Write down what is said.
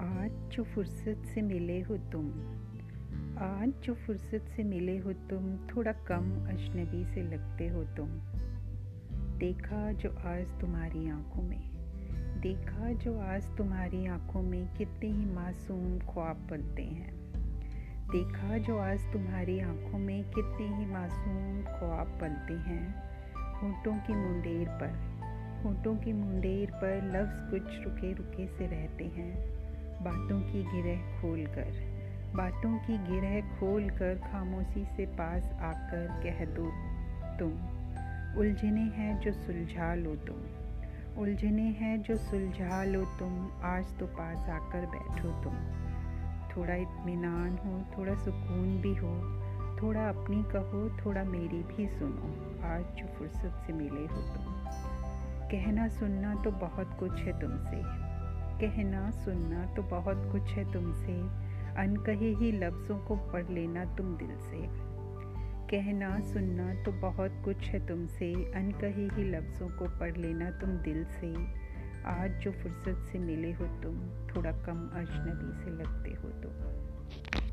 आज जो फुर्सत से मिले हो तुम, आज जो फुर्सत से मिले हो तुम, थोड़ा कम अजनबी से लगते हो तुम। देखा जो आज तुम्हारी आँखों में, देखा जो आज तुम्हारी आँखों में कितने ही मासूम ख्वाब पलते हैं। देखा जो आज तुम्हारी आँखों में कितने ही मासूम ख्वाब पलते हैं, होठों की मुंडेर पर। होठों की मुंडेर पर लफ्ज़ कुछ रुके रुके से रहते हैं। बातों की गिरह खोल कर बातों की गिरह खोल कर खामोशी से पास आकर कह दो तुम। उलझने हैं जो सुलझा लो तुम। उलझने हैं जो सुलझा लो तुम। आज तो पास आकर बैठो तुम। थोड़ा इत्मीनान हो, थोड़ा सुकून भी हो। थोड़ा अपनी कहो, थोड़ा मेरी भी सुनो। आज जो फुर्सत से मिले हो तुम। कहना सुनना तो बहुत कुछ है तुमसे। कहना सुनना तो बहुत कुछ है तुमसे। अनकहे ही लफ्ज़ों को पढ़ लेना तुम दिल से। कहना सुनना तो बहुत कुछ है तुमसे। अनकहे ही लफ्ज़ों को पढ़ लेना तुम दिल से। आज जो फुर्सत से मिले हो तुम, थोड़ा कम अजनबी से लगते हो तुम।